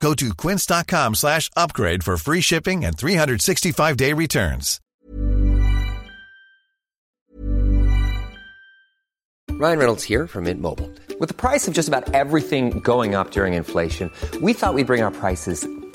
Go to quince.com slash upgrade for free shipping and 365-day returns. Ryan Reynolds here from Mint Mobile. With the price of just about everything going up during inflation, we thought we'd bring our prices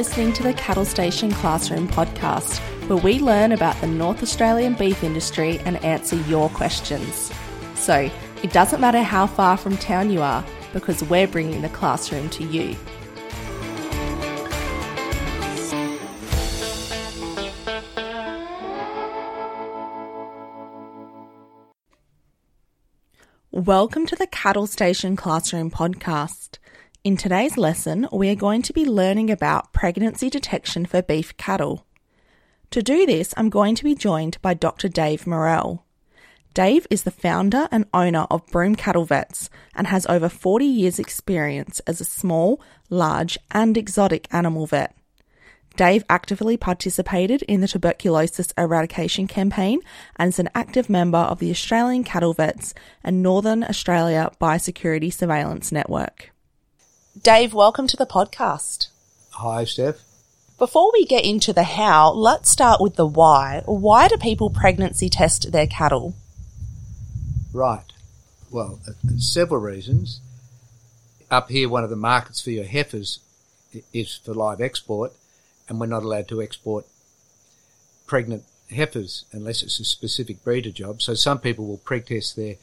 listening to the Cattle Station Classroom podcast, where we learn about the North Australian beef industry and answer your questions. So, it doesn't matter how far from town you are, because we're bringing the classroom to you. Welcome to the Cattle Station Classroom podcast. In today's lesson, we are going to be learning about pregnancy detection for beef cattle. To do this, I'm going to be joined by Dr. Dave Morrell. Dave is the founder and owner of Broome Cattle Vets and has over 40 years' experience as a small, large, and exotic animal vet. Dave actively participated in the tuberculosis eradication campaign and is an active member of the Australian Cattle Vets and Northern Australia Biosecurity Surveillance Network. Dave, welcome to the podcast. Hi, Steph. Before we get into the how, let's start with the why. Why do people pregnancy test their cattle? Right. Well, uh, several reasons. Up here, one of the markets for your heifers is for live export, and we're not allowed to export pregnant heifers unless it's a specific breeder job. So some people will pre-test their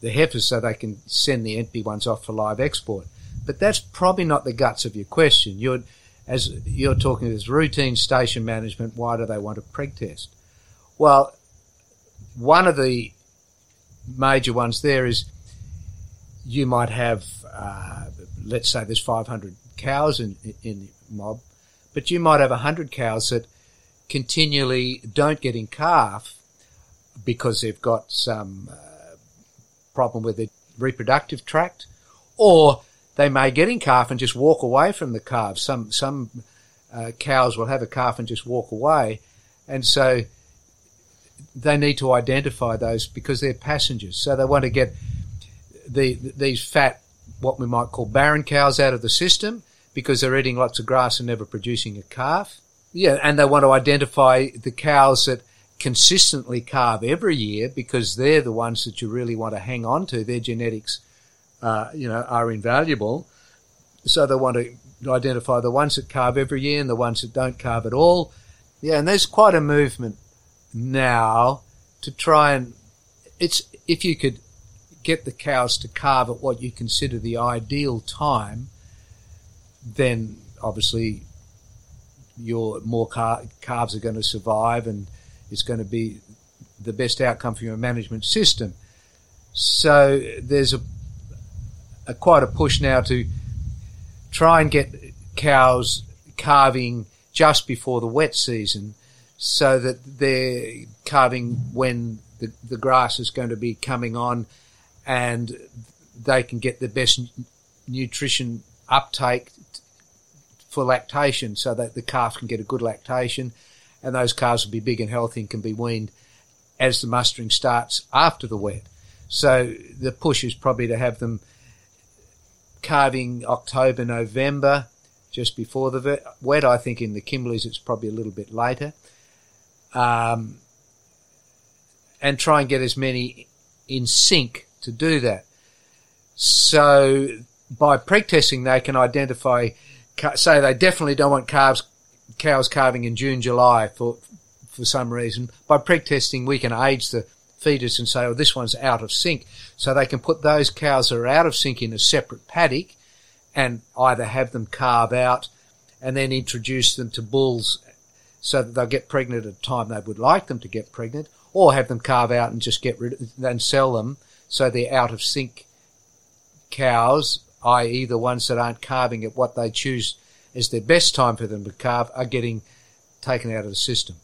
the heifers so they can send the empty ones off for live export. But that's probably not the guts of your question. You're as you're talking as routine station management. Why do they want a preg test? Well, one of the major ones there is you might have, uh, let's say there's 500 cows in, in the mob, but you might have 100 cows that continually don't get in calf because they've got some uh, problem with their reproductive tract, or they may get in calf and just walk away from the calves. Some some uh, cows will have a calf and just walk away, and so they need to identify those because they're passengers. So they want to get the these fat, what we might call barren cows, out of the system because they're eating lots of grass and never producing a calf. Yeah, and they want to identify the cows that consistently calve every year because they're the ones that you really want to hang on to. Their genetics, uh, you know, are invaluable. So they want to identify the ones that calve every year and the ones that don't calve at all. Yeah, and there's quite a movement now to try and it's if you could get the cows to calve at what you consider the ideal time, then obviously your more car, calves are going to survive and it's going to be the best outcome for your management system. So there's a, a quite a push now to try and get cows calving just before the wet season so that they're calving when the, the grass is going to be coming on and they can get the best nutrition uptake for lactation so that the calf can get a good lactation and those calves will be big and healthy and can be weaned as the mustering starts after the wet. So the push is probably to have them calving October, November, just before the wet. I think in the Kimberleys it's probably a little bit later. Um, and try and get as many in sync to do that. So by preg testing, they can identify, say they definitely don't want calves, cows calving in June, July for, for some reason. By preg testing, we can age the fetus and say, oh, this one's out of sync. So they can put those cows that are out of sync in a separate paddock and either have them calve out and then introduce them to bulls so that they'll get pregnant at a time they would like them to get pregnant or have them calve out and just get rid and sell them so they're out of sync cows, i.e. the ones that aren't calving at what they choose as their best time for them to calve are getting taken out of the system.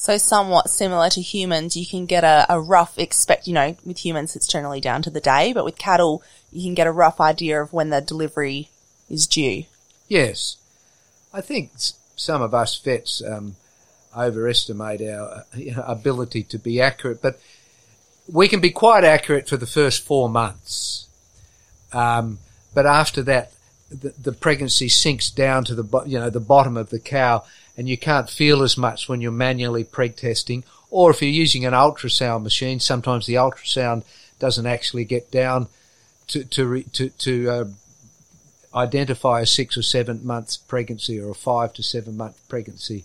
So somewhat similar to humans, you can get a, a rough expect, you know, with humans it's generally down to the day, but with cattle, you can get a rough idea of when the delivery is due. Yes. I think some of us vets um, overestimate our uh, you know, ability to be accurate, but we can be quite accurate for the first four months. Um, but after that, the, the pregnancy sinks down to the you know the bottom of the cow, and you can't feel as much when you're manually preg testing. Or if you're using an ultrasound machine, sometimes the ultrasound doesn't actually get down to to re, to, to uh, identify a six or seven months pregnancy or a five to seven month pregnancy.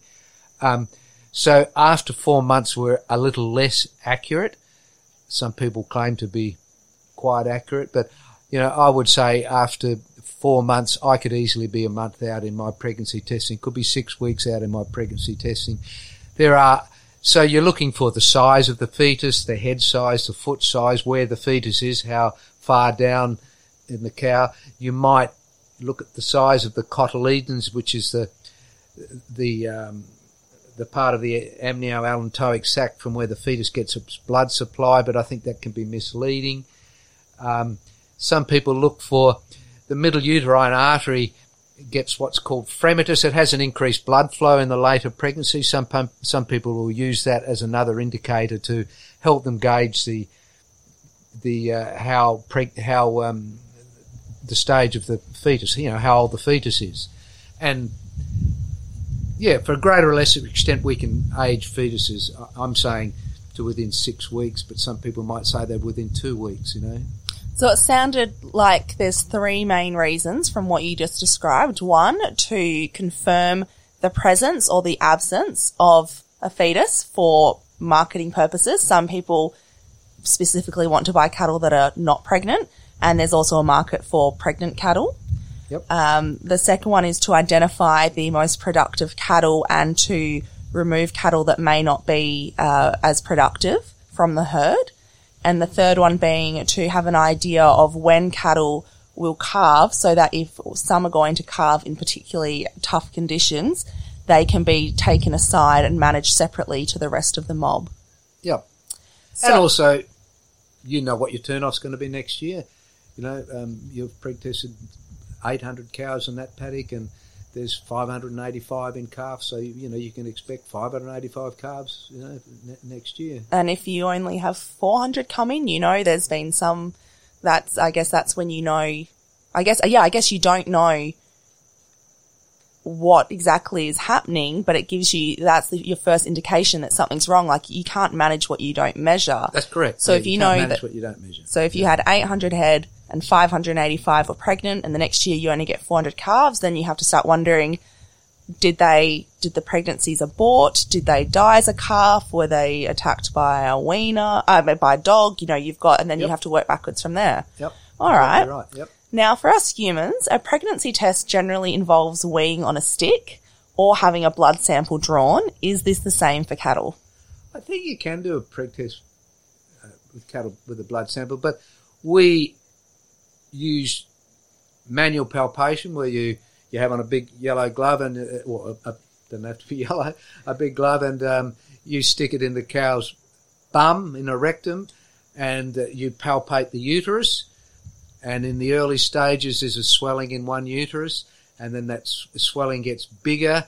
Um, so after four months, we're a little less accurate. Some people claim to be quite accurate, but you know, I would say after four months, I could easily be a month out in my pregnancy testing. Could be six weeks out in my pregnancy testing. There are so you're looking for the size of the fetus, the head size, the foot size, where the fetus is, how far down in the cow. You might look at the size of the cotyledons, which is the the um, the part of the amnioallantoic sac from where the fetus gets its blood supply, but I think that can be misleading. Um, some people look for the middle uterine artery gets what's called fremitus. It has an increased blood flow in the later pregnancy. Some some people will use that as another indicator to help them gauge the the uh, how how um, the stage of the fetus. You know how old the fetus is, and yeah, for a greater or lesser extent, we can age fetuses. I'm saying to within six weeks, but some people might say they're within two weeks. You know. So it sounded like there's three main reasons from what you just described. One, to confirm the presence or the absence of a fetus for marketing purposes. Some people specifically want to buy cattle that are not pregnant, and there's also a market for pregnant cattle. Yep. Um, the second one is to identify the most productive cattle and to remove cattle that may not be uh, as productive from the herd. And the third one being to have an idea of when cattle will calve so that if some are going to calve in particularly tough conditions, they can be taken aside and managed separately to the rest of the mob. Yep. So- and also, you know what your turn off's going to be next year. You know, um, you've preg tested 800 cows in that paddock, and there's 585 in calves. So you know you can expect 585 calves. You know, ne- next year. And if you only have 400 coming, you know there's been some, that's, I guess that's when you know, I guess, yeah, I guess you don't know what exactly is happening, but it gives you, that's the, your first indication that something's wrong. Like you can't manage what you don't measure. That's correct. So Yeah, if you, can't know that, what you don't measure. so if you had 800 head and 585 were pregnant and the next year you only get 400 calves, then you have to start wondering, did they, did the pregnancies abort? Did they die as a calf? Were they attacked by a weaner, uh, by a dog? You know, you've got, and then you have to work backwards from there. Yep. All right. You're right. Yep. Now, for us humans, a pregnancy test generally involves weighing on a stick or having a blood sample drawn. Is this the same for cattle? I think you can do a preg test uh, with cattle with a blood sample, but we use manual palpation where you, you have on a big yellow glove and, uh, well, a, a, doesn't have to be yellow, a big glove and um, you stick it in the cow's bum, in a rectum, and uh, you palpate the uterus. And in the early stages, there's a swelling in one uterus, and then that swelling gets bigger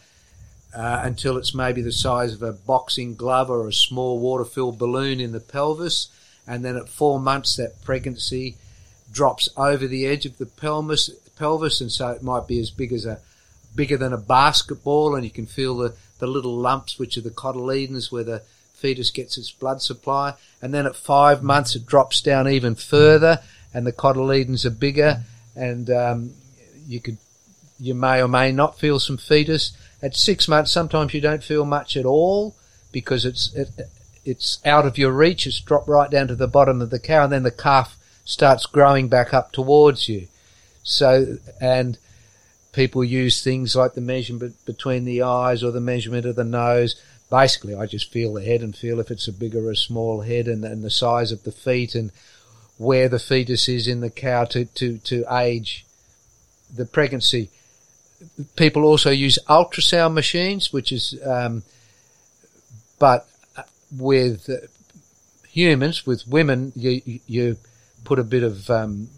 uh, until it's maybe the size of a boxing glove or a small water-filled balloon in the pelvis. And then at four months, that pregnancy drops over the edge of the pelvis, pelvis, and so it might be as big as a bigger than a basketball, and you can feel the, the little lumps, which are the cotyledons, where the fetus gets its blood supply, and then at five months it drops down even further, and the cotyledons are bigger, and um, you could you may or may not feel some fetus. At six months, sometimes you don't feel much at all because it's it, it's out of your reach. It's dropped right down to the bottom of the cow, and then the calf starts growing back up towards you. So and people use things like the measurement between the eyes or the measurement of the nose. Basically, I just feel the head and feel if it's a big or a small head and, and the size of the feet and where the fetus is in the cow to, to, to age the pregnancy. People also use ultrasound machines, which is, um, but with humans, with women, you, you put a bit of um,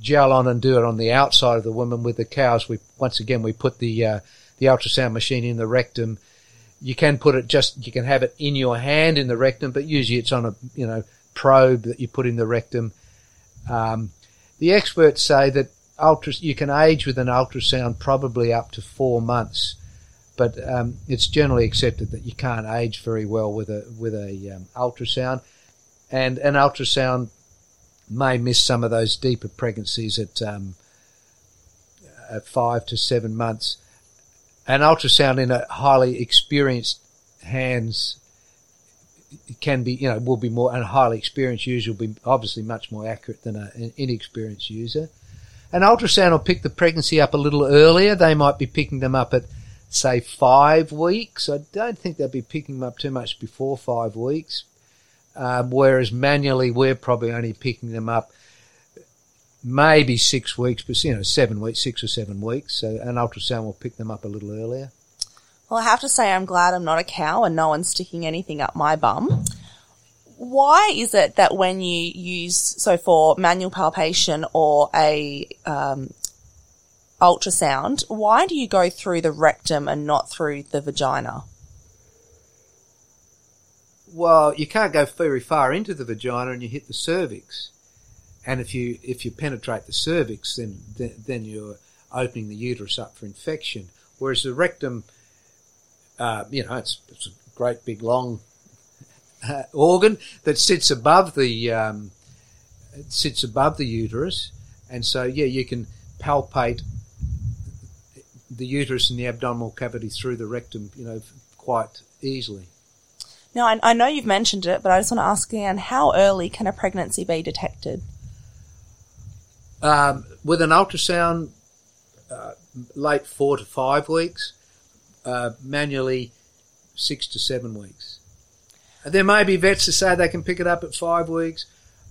gel on and do it on the outside of the woman. With the cows, we once again we put the uh, the ultrasound machine in the rectum. You can put it just you can have it in your hand in the rectum, but usually it's on a you know probe that you put in the rectum. Um, the experts say that ultra you can age with an ultrasound probably up to four months, but um, it's generally accepted that you can't age very well with a with a um, ultrasound, and an ultrasound may miss some of those deeper pregnancies at um, at five to seven months. An ultrasound in a highly experienced hands can be, you know, will be more, and a highly experienced user will be obviously much more accurate than an inexperienced user. An ultrasound will pick the pregnancy up a little earlier. They might be picking them up at, say, five weeks. I don't think they'll be picking them up too much before five weeks. Um, whereas manually, we're probably only picking them up maybe six weeks, but you know, seven weeks, six or seven weeks. So an ultrasound will pick them up a little earlier. Well, I have to say, I'm glad I'm not a cow and no one's sticking anything up my bum. Why is it that when you use, so for manual palpation or a um, ultrasound, why do you go through the rectum and not through the vagina? Well, you can't go very far into the vagina and you hit the cervix. And if you if you penetrate the cervix, then then, then you're opening the uterus up for infection. Whereas the rectum, uh, you know, it's, it's, a great big long uh, organ that sits above the um, sits above the uterus, and so yeah, you can palpate the uterus and the abdominal cavity through the rectum, you know, quite easily. Now, I, I know you've mentioned it, but I just want to ask again: How early can a pregnancy be detected? Um, with an ultrasound, uh, late four to five weeks. Uh, manually, six to seven weeks. There may be vets to say they can pick it up at five weeks.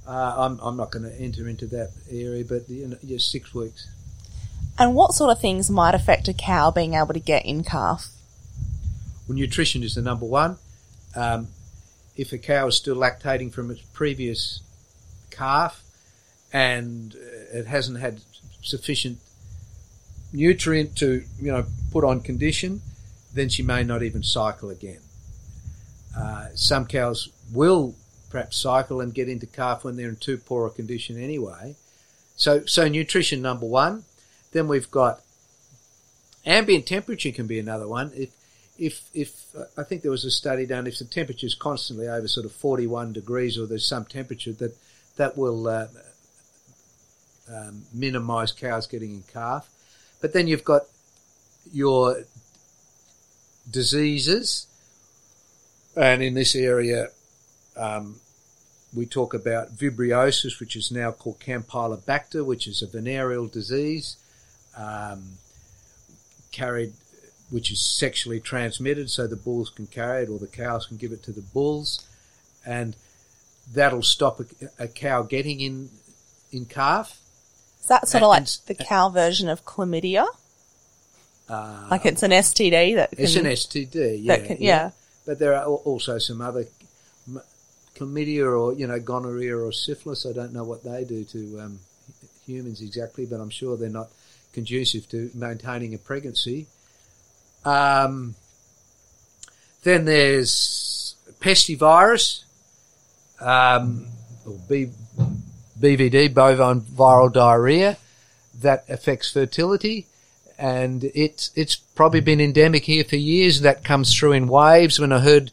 Uh, I'm, I'm not going to enter into that area, but you know, yeah, six weeks. And what sort of things might affect a cow being able to get in calf? Well, nutrition is the number one. Um, if a cow is still lactating from its previous calf and it hasn't had sufficient nutrient to you know put on condition, then she may not even cycle again. Uh, some cows will perhaps cycle and get into calf when they're in too poor a condition anyway. So, so nutrition number one. Then we've got ambient temperature can be another one. If, if, if uh, I think there was a study done, if the temperature is constantly over sort of 41 degrees or there's some temperature that that will uh, um, minimise cows getting in calf. But then you've got your diseases, and in this area, um, we talk about vibriosis, which is now called Campylobacter, which is a venereal disease um, carried, which is sexually transmitted, so the bulls can carry it or the cows can give it to the bulls, and that'll stop a, a cow getting in in calf. Is that sort of like the cow version of chlamydia? Uh, Like it's an STD that can, It's an STD, yeah, can, yeah. But there are also some other chlamydia or you know gonorrhea or syphilis. I don't know what they do to um, humans exactly, but I'm sure they're not conducive to maintaining a pregnancy. Um, then there's pestivirus, um, or B, BVD, bovine viral diarrhea, that affects fertility and it's it's probably been endemic here for years. That comes through in waves. When a heard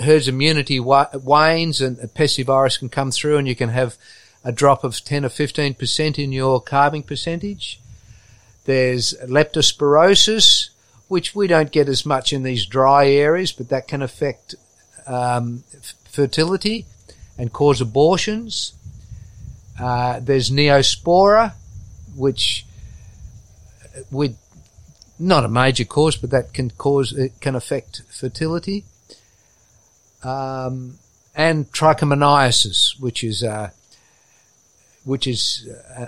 herd's immunity wanes and a pestivirus can come through and you can have a drop of 10 or 15% in your calving percentage. There's leptospirosis, which we don't get as much in these dry areas, but that can affect um, f- fertility and cause abortions. Uh, there's neospora, which would not a major cause, but that can cause it can affect fertility. Um, and trichomoniasis, which is uh, which is uh,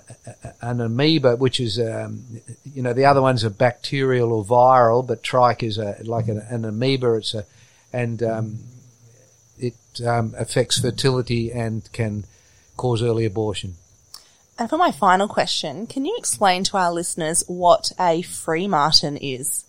an amoeba, which is um, you know the other ones are bacterial or viral, but trich is a, like an, an amoeba. It's a and um, it um, affects fertility and can cause early abortion. And for my final question, can you explain to our listeners what a free martin is?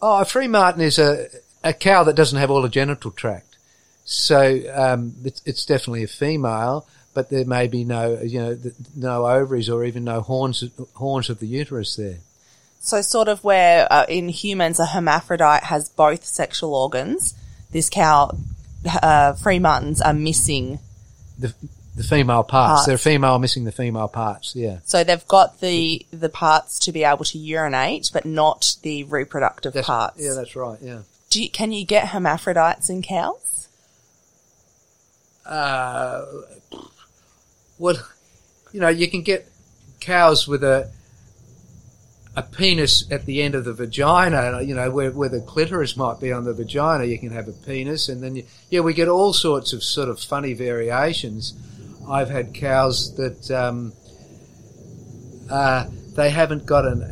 Oh, a free martin is a a cow that doesn't have all the genital tract. So um, it's, it's definitely a female, but there may be no, you know, no ovaries or even no horns horns of the uterus there. So, sort of where uh, in humans a hermaphrodite has both sexual organs, this cow, uh, free martins are missing. The the female parts. Parts. They're female missing the female parts. Yeah, So they've got the the parts to be able to urinate, but not the reproductive that's, parts. Yeah, that's right. Yeah. Do you, can you get hermaphrodites in cows? Uh, well, you know, you can get cows with a a penis at the end of the vagina. You know, where where the clitoris might be on the vagina, you can have a penis, and then you, yeah, we get all sorts of sort of funny variations. I've had cows that um, uh, they haven't got an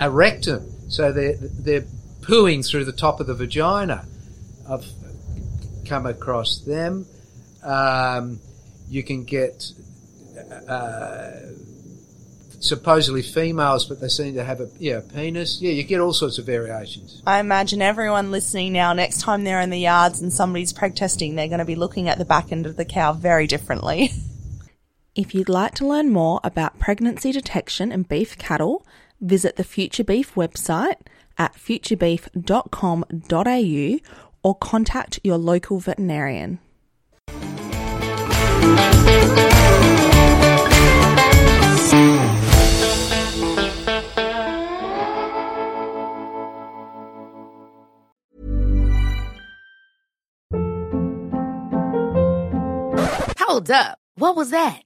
a, a rectum, so they're they're pooing through the top of the vagina. I've come across them. Um, you can get uh, supposedly females, but they seem to have a yeah penis. Yeah, you get all sorts of variations. I imagine everyone listening now, next time they're in the yards and somebody's preg testing, they're going to be looking at the back end of the cow very differently. if you'd like to learn more about pregnancy detection in beef cattle, visit the Future Beef website at futurebeef.com.au or contact your local veterinarian. Hold up. What was that?